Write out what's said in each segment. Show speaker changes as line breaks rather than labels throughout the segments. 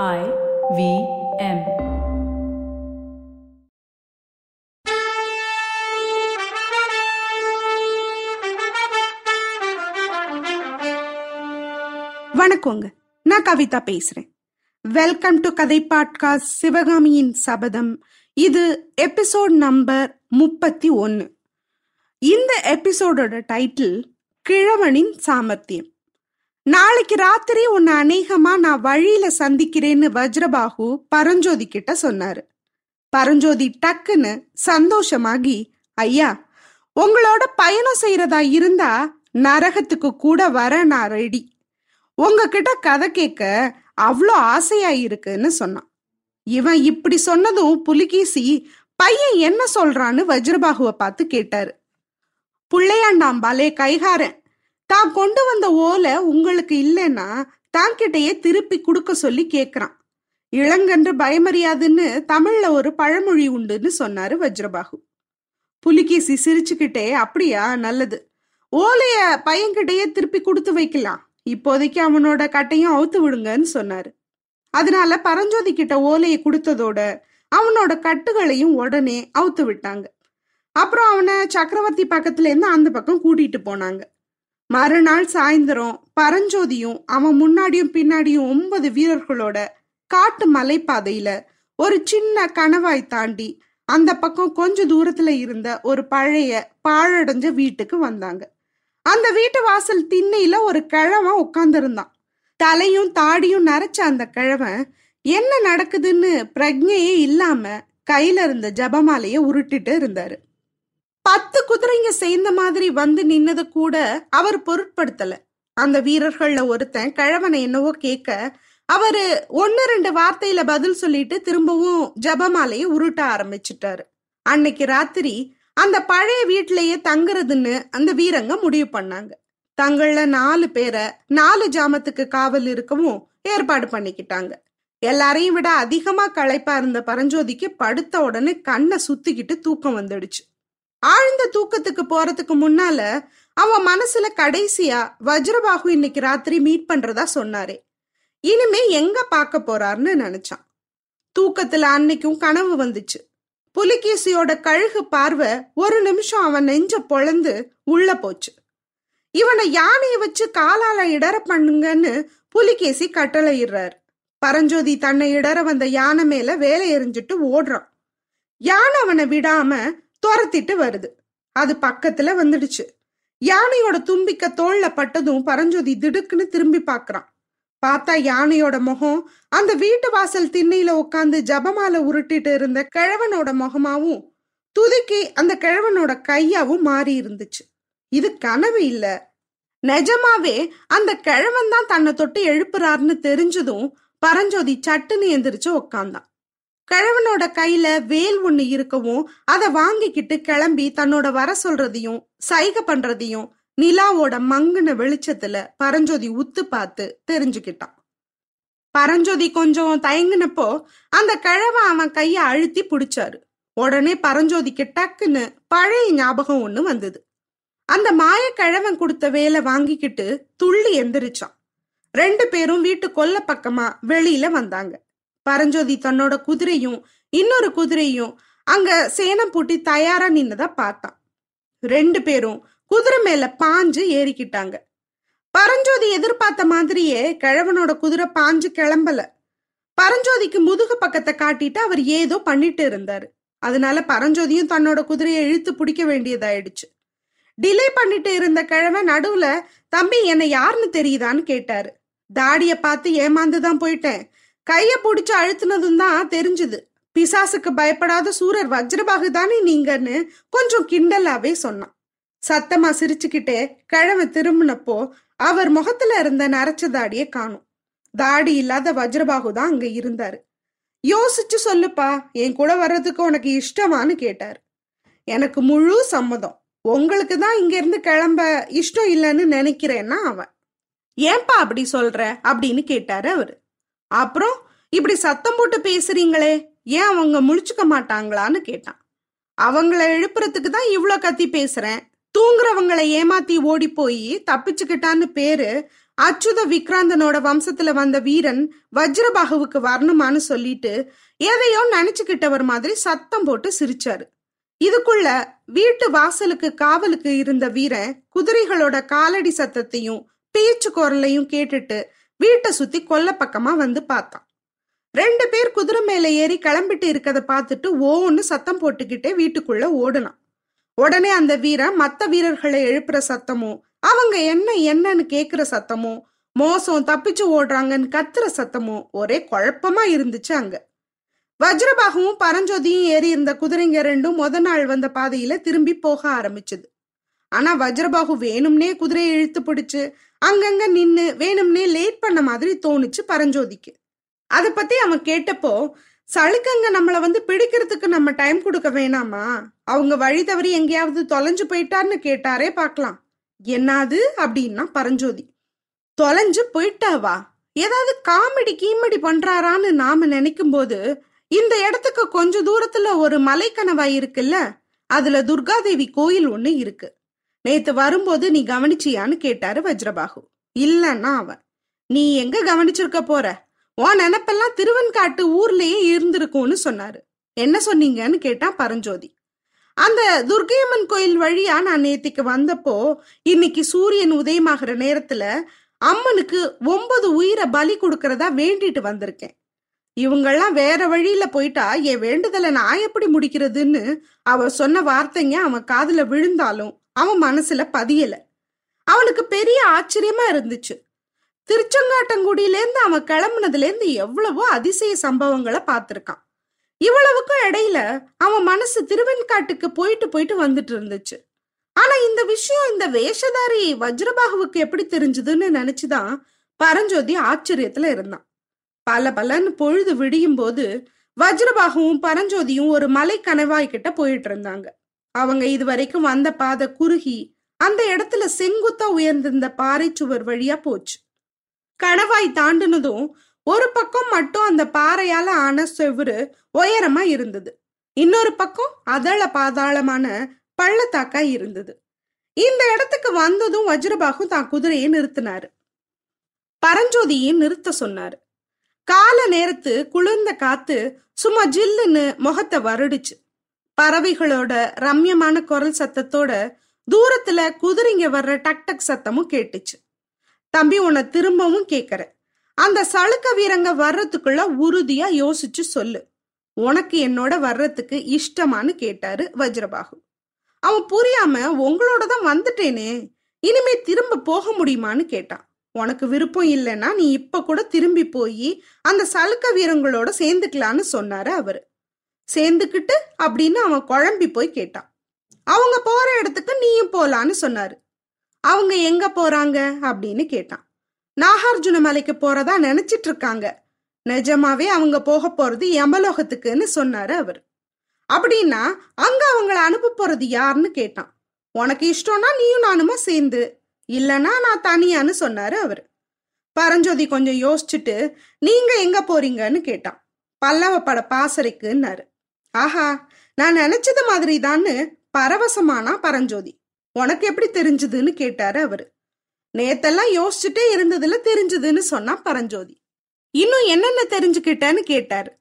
I V M.
வணக்கங்க. நான் கவிதா பேசுறேன். வெல்கம் டு கதை பாட்காஸ்ட் சிவகாமியின் சபதம். இது எபிசோட் நம்பர் முப்பத்தி ஒன்னு. இந்த எபிசோடோட டைட்டில் கிழவனின் சாமர்த்தியம். நாளைக்கு ராத்திரி உன்னை அநேகமா நான் வழியில சந்திக்கிறேன்னு வஜ்ரபாகு பரஞ்சோதி கிட்ட சொன்னாரு. பரஞ்சோதி டக்குன்னு சந்தோஷமாகி ஐயா உங்களோட பயணம் செய்யறதா இருந்தா நரகத்துக்கு கூட வர நான் ரெடி உங்ககிட்ட கதை கேட்க அவ்வளோ ஆசையா இருக்குன்னு சொன்னான். இவன் இப்படி சொன்னதும் புலிகேசி பையன் என்ன சொல்றான்னு வஜ்ரபாகுவை பார்த்து கேட்டாரு. புள்ளையாண்டாம்பாலே கைகாரன். தான் கொண்டு வந்த ஓலை உங்களுக்கு இல்லைன்னா தான்கிட்டயே திருப்பி கொடுக்க சொல்லி கேக்குறான். இளங்கன்று பயமறியாதுன்னு தமிழ்ல ஒரு பழமொழி உண்டுன்னு சொன்னாரு வஜ்ரபாகு. புலிகேசி சிரிச்சுக்கிட்டே அப்படியா நல்லது. ஓலைய பையன்கிட்டயே திருப்பி கொடுத்து வைக்கலாம். இப்போதைக்கு அவனோட கட்டையும் அவுத்து விடுங்கன்னு சொன்னாரு. அதனால பரஞ்சோதி கிட்ட ஓலையை கொடுத்ததோட அவனோட கட்டுகளையும் உடனே அவுத்து விட்டாங்க. அப்புறம் அவனை சக்கரவர்த்தி பக்கத்துல இருந்து அந்த பக்கம் கூட்டிட்டு போனாங்க. மறுநாள் சாயந்தரம் பரஞ்சோதியும் அவன் முன்னாடியும் பின்னாடியும் ஒன்பது வீரர்களோட காட்டு மலைப்பாதையில ஒரு சின்ன கணவாய் தாண்டி அந்த பக்கம் கொஞ்ச தூரத்துல இருந்த ஒரு பழைய பாழடைஞ்ச வீட்டுக்கு வந்தாங்க. அந்த வீட்டு வாசல் திண்ணையில ஒரு கிழவன் உட்காந்துருந்தான் தலையும் தாடியும் நரைச்ச அந்த கிழவன் என்ன நடக்குதுன்னு பிரஜையே இல்லாம கையில இருந்த ஜபமாலைய உருட்டிட்டு இருந்தாரு. பத்து குதிரைங்க சேர்ந்த மாதிரி வந்து நின்னது கூட அவர் பொருட்படுத்தல. அந்த வீரர்கள்ல ஒருத்தன் கிழவனை என்னவோ கேட்க அவரு ஒன்னு ரெண்டு வார்த்தையில பதில் சொல்லிட்டு திரும்பவும் ஜபமாலையை உருட்ட ஆரம்பிச்சிட்டாரு. அன்னைக்கு ராத்திரி அந்த பழைய வீட்டிலேயே தங்குறதுன்னு அந்த வீரங்க முடிவு பண்ணாங்க. தங்கள நாலு பேரை நாலு ஜாமத்துக்கு காவல் இருக்கவும் ஏற்பாடு பண்ணிக்கிட்டாங்க. எல்லாரையும் விட அதிகமா களைப்பா இருந்த பரஞ்சோதிக்கு படுத்த உடனே கண்ணை சுத்திக்கிட்டு தூக்கம் வந்துடுச்சு. ஆழ்ந்த தூக்கத்துக்கு போறதுக்கு முன்னால அவன் மனசுல கடைசியா வஜ்ரபாகு இன்னைக்கு ராத்திரி மீட் பண்றதா சொன்னாரே. இனிமே எங்க பார்க்க போறாருன்னு நினைச்சான். தூக்கத்துல அன்னைக்கும் கனவு வந்துச்சு. புலிகேசியோட கழுகு பார்வை ஒரு நிமிஷம் அவன் நெஞ்ச பொழந்து உள்ள போச்சு. இவனை யானையை வச்சு காலால இடற பண்ணுங்கன்னு புலிகேசி கட்டளையிடுறாரு. பரஞ்சோதி தன்னை இடற வந்த யானை மேல வேலை எறிஞ்சிட்டு ஓடுறான். யானை அவனை விடாம துரத்திட்டு வருது. அது பக்கத்துல வந்துடுச்சு. யானையோட தும்பிக்க தோல்ல பட்டதும் பரஞ்சோதி திடுக்குன்னு திரும்பி பாக்குறான். பார்த்தா யானையோட முகம் அந்த வீட்டு வாசல் திண்ணையில உட்காந்து ஜபமால உருட்டிட்டு இருந்த கிழவனோட முகமாவும் துதுக்கி அந்த கிழவனோட கையாவும் மாறி இருந்துச்சு. இது கனவு இல்ல. நிஜமாவே அந்த கிழவன் தான் தன்னை தொட்டு எழுப்புறாருன்னு தெரிஞ்சதும் பரஞ்சோதி சட்டுன்னு எந்திரிச்சு உக்காந்தான். கிழவனோட கையில வேல் ஒண்ணு இருக்கவும் அதை வாங்கிக்கிட்டு கிளம்பி தன்னோட வர சொல்றதையும் சைகை பண்றதையும் நிலாவோட மங்குன வெளிச்சத்துல பரஞ்சோதி உத்து பார்த்து தெரிஞ்சுக்கிட்டான். பரஞ்சோதி கொஞ்சம் தயங்குனப்போ அந்த கிழவன் அவன் கைய அழுத்தி பிடிச்சாரு. உடனே பரஞ்சோதிக்கு டக்குன்னு பழைய ஞாபகம் ஒண்ணு வந்தது. அந்த மாய கிழவன் கொடுத்த வேலை வாங்கிக்கிட்டு துள்ளி எந்திரிச்சான். ரெண்டு பேரும் வீட்டு கொல்ல பக்கமா வெளியில வந்தாங்க. பரஞ்சோதி தன்னோட குதிரையும் இன்னொரு குதிரையும் அங்க சேனம் பூட்டி தயாரா நின்னதா பார்த்தான். ரெண்டு பேரும் குதிரை மேல பாஞ்சு ஏறிக்கிட்டாங்க. பரஞ்சோதி எதிர்பார்த்த மாதிரியே கிழவனோட குதிரை பாஞ்சு கிளம்பல. பரஞ்சோதிக்கு முதுகு பக்கத்தை காட்டிட்டு அவர் ஏதோ பண்ணிட்டு இருந்தாரு. அதனால பரஞ்சோதியும் தன்னோட குதிரையை இழுத்து பிடிக்க வேண்டியதாயிடுச்சு. டிலே பண்ணிட்டு இருந்த கிழவன் நடுவுல தம்பி என்னை யாருன்னு தெரியுதான்னு கேட்டாரு. தாடிய பார்த்து ஏமாந்துதான் போயிட்டேன். கைய பிடிச்சு அழுத்தினதும் தான் தெரிஞ்சுது. பிசாசுக்கு பயப்படாத சூரர் வஜ்ரபாகு தானே நீங்கன்னு கொஞ்சம் கிண்டலாவே சொன்னான். சத்தமா சிரிச்சுக்கிட்டே கிழமை திரும்பினப்போ அவர் முகத்துல இருந்த நரைச்ச தாடிய காணும். தாடி இல்லாத வஜ்ரபாகு தான் அங்க இருந்தாரு. யோசிச்சு சொல்லுப்பா என் கூட வர்றதுக்கு உனக்கு இஷ்டமான்னு கேட்டாரு. எனக்கு முழு சம்மதம். உங்களுக்கு தான் இங்க இருந்து கிளம்ப இஷ்டம் இல்லைன்னு நினைக்கிறேன்னா அவன். ஏன்பா அப்படி சொல்ற? அப்படின்னு கேட்டாரு அவரு. அப்புறம் இப்படி சத்தம் போட்டு பேசுறீங்களே ஏன் அவங்க முழிச்சுக்க மாட்டாங்களான்னு கேட்டான். அவங்கள எழுப்புறதுக்கு தான் இவ்வளோ கத்தி பேசுறேன். தூங்குறவங்களை ஏமாத்தி ஓடி போய் தப்பிச்சுக்கிட்டான்னு பேரு அச்சுத விக்ராந்தனோட வம்சத்துல வந்த வீரன் வஜ்ரபாகுவுக்கு வரணுமான்னு சொல்லிட்டு எதையோ நினைச்சுக்கிட்டவர் மாதிரி சத்தம் போட்டு சிரிச்சாரு. இதுக்குள்ள வீட்டு வாசலுக்கு காவலுக்கு இருந்த வீரன் குதிரைகளோட காலடி சத்தத்தையும் பேச்சு குரலையும் கேட்டுட்டு வீட்டை சுத்தி கொல்ல பக்கமா வந்து பார்த்தான். ரெண்டு பேர் குதிரை மேல ஏறி கிளம்பிட்டு இருக்கத பார்த்துட்டு ஓன்னு சத்தம் போட்டுக்கிட்டே வீட்டுக்குள்ள ஓடுனான். உடனே அந்த வீரன் மத்த வீரர்களை எழுப்புற சத்தமும் அவங்க என்ன என்னன்னு கேக்குற சத்தமும் மோசம் தப்பிச்சு ஓடுறாங்கன்னு கத்துற சத்தமும் ஒரே குழப்பமா இருந்துச்சு அங்க. வஜ்ரபாகவும் பரஞ்சோதியும் ஏறி இருந்த குதிரைங்க ரெண்டும் முத நாள் வந்த பாதையில திரும்பி போக ஆரம்பிச்சது. ஆனா வஜ்ரபாகு வேணும்னே குதிரையை இழுத்து பிடிச்சு அங்கங்க நின்னு வேணும்னே லேட் பண்ண மாதிரி தோணுச்சு பரஞ்சோதிக்கு. அதை பத்தி அவன் கேட்டப்போ சளுக்கங்க நம்மள வந்து பிடிக்கிறதுக்கு நம்ம டைம் கொடுக்க வேணாமா? அவங்க வழி தவறி எங்கேயாவது தொலைஞ்சு போயிட்டார்னு கேட்டாரே பார்க்கலாம். என்னது? அப்படின்னா பரஞ்சோதி. தொலைஞ்சு போயிட்டாவா? ஏதாவது காமெடி கீமெடி பண்றாரான்னு நாம நினைக்கும் போது இந்த இடத்துக்கு கொஞ்ச தூரத்துல ஒரு மலைக்கணவாய் இருக்குல்ல? அதுல துர்காதேவி கோயில் ஒண்ணு இருக்கு. நேத்து வரும்போது நீ கவனிச்சியான்னு கேட்டாரு வஜ்ரபாகு. இல்லன்னா அவன் நீ எங்க கவனிச்சிருக்க போற? உன் நினப்பெல்லாம் திருவன்காட்டு ஊர்லயே இருந்திருக்கும்னு சொன்னாரு. என்ன சொன்னீங்கன்னு கேட்டான் பரஞ்சோதி. அந்த துர்கையம்மன் கோயில் வழியா நான் நேத்திக்கு வந்தப்போ இன்னைக்கு சூரியன் உதயமாகிற நேரத்துல அம்மனுக்கு ஒன்பது உயிரை பலி கொடுக்கறதா வேண்டிட்டு வந்திருக்கேன். இவங்கெல்லாம் வேற வழியில போயிட்டா என் வேண்டுதலை நான் எப்படி முடிக்கிறதுன்னு அவ சொன்ன வார்த்தைங்க அவன் காதுல விழுந்தாலும் அவன் மனசுல பதியல. அவனுக்கு பெரிய ஆச்சரியமா இருந்துச்சு. திருச்செங்காட்டங்குடியிலேருந்து அவன் கிளம்புனதுலேருந்து எவ்வளவோ அதிசய சம்பவங்களை பார்த்துருக்கான் இவ்வளவுக்கும் இடையில அவன் மனசு திருவெண்காட்டுக்கு போயிட்டு போயிட்டு வந்துட்டு இருந்துச்சு ஆனா இந்த விஷயம் இந்த வேஷதாரி வஜ்ரபாகுவுக்கு எப்படி தெரிஞ்சதுன்னு நினைச்சுதான் பரஞ்சோதி ஆச்சரியத்துல இருந்தான். பல பலன்னு பொழுது விடியும் போது வஜ்ரபாகுவும் பரஞ்சோதியும் ஒரு மலை கணவாய்கிட்ட போயிட்டு இருந்தாங்க அவங்க இது வரைக்கும் வந்த பாதை குறுகி அந்த இடத்துல செங்குத்தா உயர்ந்திருந்த பாறை சுவர் வழியா போச்சு. கணவாய் தாண்டினதும் ஒரு பக்கம் மட்டும் அந்த பாறையால ஆன செவ்வறு உயரமா இருந்தது. இன்னொரு பக்கம் அதள பாதாளமான பள்ளத்தாக்கா இருந்தது. இந்த இடத்துக்கு வந்ததும் வஜ்ரபாகு தான் குதிரையை நிறுத்தினாரு. பரஞ்சோதியை நிறுத்த சொன்னாரு. கால நேரத்து குளிர்ந்த காத்து சும்மா ஜில்லுன்னு முகத்தை வருடுச்சு. பறவைகளோட ரம்யமான குரல் சத்தத்தோட தூரத்துல குதிரைங்க வர்ற டக் டக் சத்தமும் கேட்டுச்சு. தம்பி உன்னை திரும்பவும் கேக்குற. அந்த சளுக்க வீரங்க வர்றதுக்குள்ள உறுதியா யோசிச்சு சொல்லு. உனக்கு என்னோட வர்றதுக்கு இஷ்டமான்னு கேட்டாரு வஜ்ரபாகு. அவன் புரியாம உங்களோட தான் வந்துட்டேனே. இனிமே திரும்ப போக முடியுமான்னு கேட்டான். உனக்கு விருப்பம் இல்லைன்னா நீ இப்ப கூட திரும்பி போய் அந்த சலுக்க வீரங்களோட சேர்ந்துக்கலான்னு சொன்னாரு அவரு. சேர்ந்துக்கிட்டு அப்படின்னு அவன் குழம்பி போய் கேட்டான். அவங்க போற இடத்துக்கு நீயும் போலான்னு சொன்னாரு. அவங்க எங்க போறாங்க? அப்படின்னு கேட்டான். நாகார்ஜுன மலைக்கு போறதா நினைச்சிட்டு இருக்காங்க. நிஜமாவே அவங்க போக போறது யமலோகத்துக்குன்னு சொன்னாரு அவர். அப்படின்னா அங்க அவங்கள அனுப்ப போறது யாருன்னு கேட்டான். உனக்கு இஷ்டம்னா நீயும் நானுமா சேர்ந்து. இல்லனா நான் தனியான்னு சொன்னாரு அவர். பரஞ்சோதி கொஞ்சம் யோசிச்சுட்டு நீங்க எங்க போறீங்கன்னு கேட்டான். பல்லவ பட பாசறைக்குன்னாரு. ஆஹா நான் நினைச்சது மாதிரி தான்னு பரவசமானா பரஞ்சோதி. உனக்கு எப்படி தெரிஞ்சதுன்னு கேட்டாரு அவரு. நேத்தெல்லாம் யோசிச்சுட்டே இருந்ததுல தெரிஞ்சதுன்னு சொன்னா பரஞ்சோதி. இன்னும் என்னென்ன தெரிஞ்சுக்கிட்டேன்னு கேட்டாரு.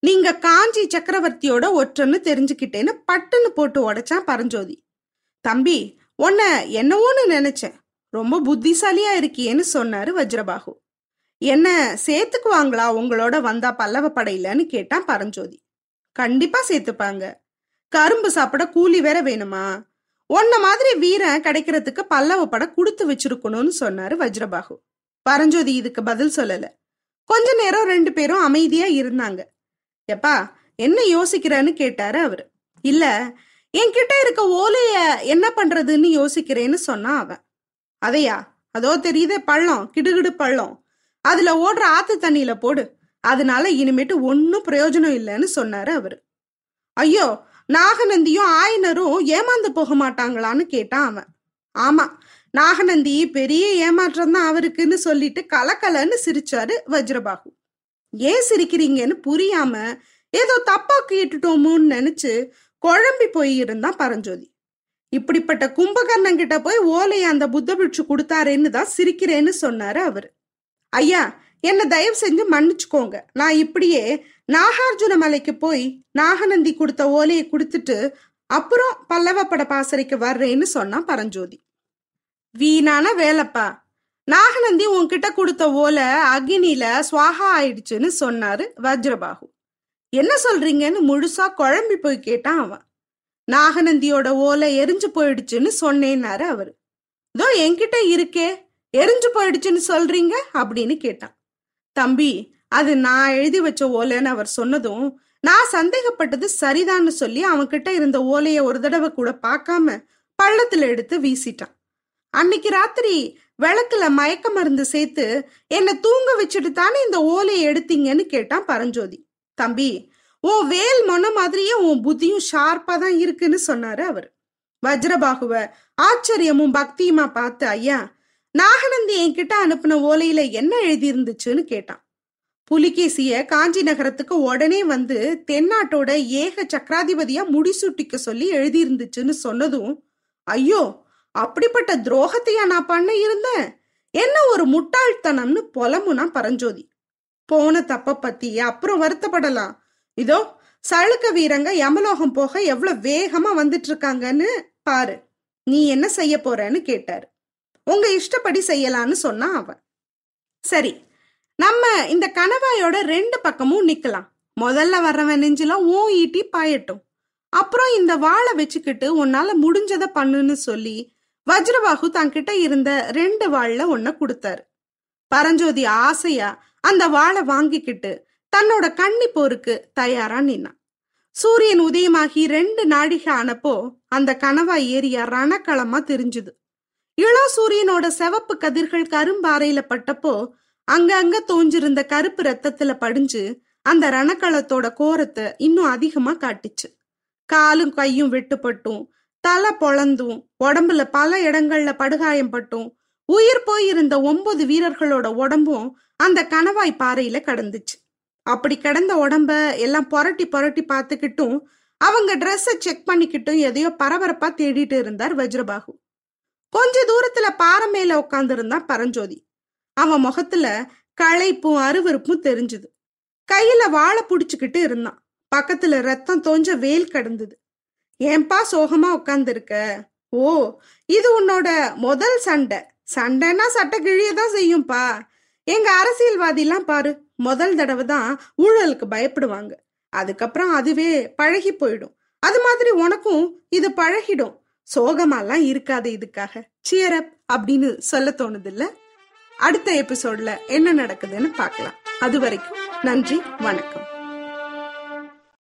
நீங்க காஞ்சி சக்கரவர்த்தியோட ஒற்றன்னு தெரிஞ்சுக்கிட்டேன்னு பட்டுன்னு போட்டு உடைச்சான் பரஞ்சோதி. தம்பி உன்ன என்னவோன்னு நினைச்சேன். ரொம்ப புத்திசாலியா இருக்கியேன்னு சொன்னாரு வஜ்ரபாகு. என்ன சேர்த்துக்குவாங்களா உங்களோட வந்தா பல்லவ படையிலன்னு கேட்டான் பரஞ்சோதி. கண்டிப்பா சேர்த்துப்பாங்க. கரும்பு சாப்பிட கூலி வேற வேணுமா? உன்ன மாதிரி வீரன் கிடைக்கிறதுக்கு பல்லவ படம் கொடுத்து வச்சிருக்கணும்னு சொன்னாரு வஜ்ரபாகு பரஞ்சோதி இதுக்கு பதில் சொல்லல. கொஞ்ச நேரம் ரெண்டு பேரும் அமைதியா இருந்தாங்க. எப்பா என்ன யோசிக்கிறேன்னு கேட்டாரு அவரு. இல்ல என்கிட்ட இருக்க ஓலைய என்ன பண்றதுன்னு யோசிக்கிறேன்னு சொன்னான் அவன். அதையா? அதோ தெரியுதே பள்ளம் கிடுகிடு பள்ளம். அதுல ஓடுற ஆத்து தண்ணியில போடு. அதனால இனிமேட்டு ஒன்றும் பிரயோஜனம் இல்லைன்னு சொன்னாரு அவர். ஐயோ நாகநந்தியும் ஆயனரும் ஏமாந்து போக மாட்டாங்களான்னு கேட்டான் அவன். ஆமா நாகநந்தி பெரிய ஏமாற்றம் தான் அவருக்குன்னு சொல்லிட்டு கலக்கலன்னு சிரிச்சாரு வஜ்ரபாகு. ஏன் சிரிக்கிறீங்கன்னு புரியாம ஏதோ தப்பா கேட்டுட்டோமோன்னு நினைச்சு குழம்பி போயிருந்தான் பரஞ்சோதி. இப்படிப்பட்ட கும்பகர்ணன் கிட்ட போய் ஓலையை அந்த புத்த பிட்சு கொடுத்தாரேன்னு தான் சிரிக்கிறேன்னு சொன்னாரு அவரு. ஐயா என்னை தயவு செஞ்சு மன்னிச்சுக்கோங்க. நான் இப்படியே நாகார்ஜுன மலைக்கு போய் நாகநந்தி கொடுத்த ஓலையை கொடுத்துட்டு அப்புறம் பல்லவப்பட பாசறைக்கு வர்றேன்னு சொன்னான் பரஞ்சோதி. வீணான வேலைப்பா. நாகநந்தி உன்கிட்ட கொடுத்த ஓலை அக்னியில சுவாகா ஆயிடுச்சுன்னு சொன்னாரு வஜ்ரபாகு. என்ன சொல்றீங்கன்னு முழுசா குழம்பி போய் கேட்டான் அவன். நாகநந்தியோட ஓலை எரிஞ்சு போயிடுச்சுன்னு சொன்னேன்னாரு அவரு. இதோ என்கிட்ட இருக்கே எரிஞ்சு போயிடுச்சுன்னு சொல்றீங்க அப்படின்னு கேட்டான். தம்பி அது நான் எழுதி வச்ச ஓலைன்னு அவர் சொன்னதும் நான் சந்தேகப்பட்டது சரிதான்னு சொல்லி அவன்கிட்ட இருந்த ஓலையை ஒரு தடவை கூட பார்க்காம பள்ளத்துல எடுத்து வீசிட்டான். அன்னைக்கு ராத்திரி விளக்குல மயக்க மருந்து சேர்த்து என்னை தூங்க வச்சுட்டு தானே இந்த ஓலையை எடுத்தீங்கன்னு கேட்டான் பரஞ்சோதி. தம்பி ஓ வேல் மொன மாதிரியே உன் புத்தியும் ஷார்ப்பா தான் இருக்குன்னு சொன்னாரு அவர். வஜ்ரபாகுவ ஆச்சரியமும் பக்தியுமா பார்த்து ஐயா நாகநந்தி என்கிட்ட அனுப்பின ஓலையில என்ன எழுதியிருந்துச்சுன்னு கேட்டான். புலிகேசிய காஞ்சி நகரத்துக்கு உடனே வந்து தென்னாட்டோட ஏக சக்கராதிபதியா முடிசூட்டிக்க சொல்லி எழுதியிருந்துச்சுன்னு சொன்னதும் ஐயோ அப்படிப்பட்ட துரோகத்தையா நான் பண்ண இருந்தேன்? என்ன ஒரு முட்டாள்தனம்னு புலம்புனா பரஞ்சோதி. போன தப்ப பத்தி அப்புறம் வருத்தப்படலாம். இதோ சழுக்க வீரங்க யமலோகம் போக எவ்வளவு வேகமா வந்துட்டு இருக்காங்கன்னு பாரு. நீ என்ன செய்ய போறன்னு கேட்டாரு. உங்க இஷ்டப்படி செய்யலான்னு சொன்னான் அவன் சரி நம்ம இந்த கணவாயோட ரெண்டு பக்கமும் நிக்கலாம். முதல்ல வர்றவன் நெஞ்சில ஓ ஈட்டி பாயட்டும். அப்புறம் இந்த வாழை வச்சுக்கிட்டு உன்னால முடிஞ்சதை பண்ணுன்னு சொல்லி வஜ்ரபாகு தன்கிட்ட இருந்த ரெண்டு வாள்ல ஒன்ன கொடுத்தாரு. பரஞ்சோதி ஆசையா அந்த வாழை வாங்கிக்கிட்டு தன்னோட கண்ணி போருக்கு தயாரா நின்னான் சூரியன் உதயமாகி ரெண்டு நாழிகை ஆனப்போ அந்த கணவாய் ஏரியா ரணக்களமா தெரிஞ்சுது. இளம் சூரியனோட செவப்பு கதிர்கள் கரும்பாறையில பட்டப்போ அங்கங்க தோஞ்சிருந்த கருப்பு ரத்தத்துல படிஞ்சு அந்த ரணக்களத்தோட கோரத்தை இன்னும் அதிகமா காட்டுச்சு. காலும் கையும் வெட்டுப்பட்டும் தலை பொழந்தும் உடம்புல பல இடங்கள்ல படுகாயம் பட்டும் உயிர் போயிருந்த ஒன்பது வீரர்களோட உடம்பும் அந்த கணவாய் பாறையில கடந்துச்சு. அப்படி கிடந்த உடம்ப எல்லாம் புரட்டி புரட்டி பார்த்துக்கிட்டும் அவங்க ட்ரெஸ்ஸை செக் பண்ணிக்கிட்டும் எதையோ பரபரப்பா தேடிட்டு இருந்தார் வஜ்ரபாகு. கொஞ்ச தூரத்துல பாறை மேல உட்காந்துருந்தான் பரஞ்சோதி. அவன் முகத்துல களைப்பும் அருவருப்பும் தெரிஞ்சுது. கையில வாழை புடிச்சுக்கிட்டு இருந்தான். பக்கத்துல ரத்தம் தோஞ்ச வேல் கடந்தது. ஏன்பா சோகமா உட்காந்துருக்க ஓ இது உன்னோட முதல் சண்டை. சண்டைன்னா சட்டை கிழியதான் செய்யும்பா. எங்க அரசியல்வாதிலாம் பாரு முதல் தடவை தான் ஊழலுக்கு பயப்படுவாங்க. அதுக்கப்புறம் அதுவே பழகி போயிடும். அது மாதிரி உனக்கும் இது பழகிடும். சோகமாலாம் இருக்காது இதுக்காக. சியரப் அப்படின்னு சொல்ல தோணுது இல்ல அடுத்த எபிசோட்ல என்ன நடக்குதுன்னு பார்க்கலாம். அது வரைக்கும் நன்றி வணக்கம்.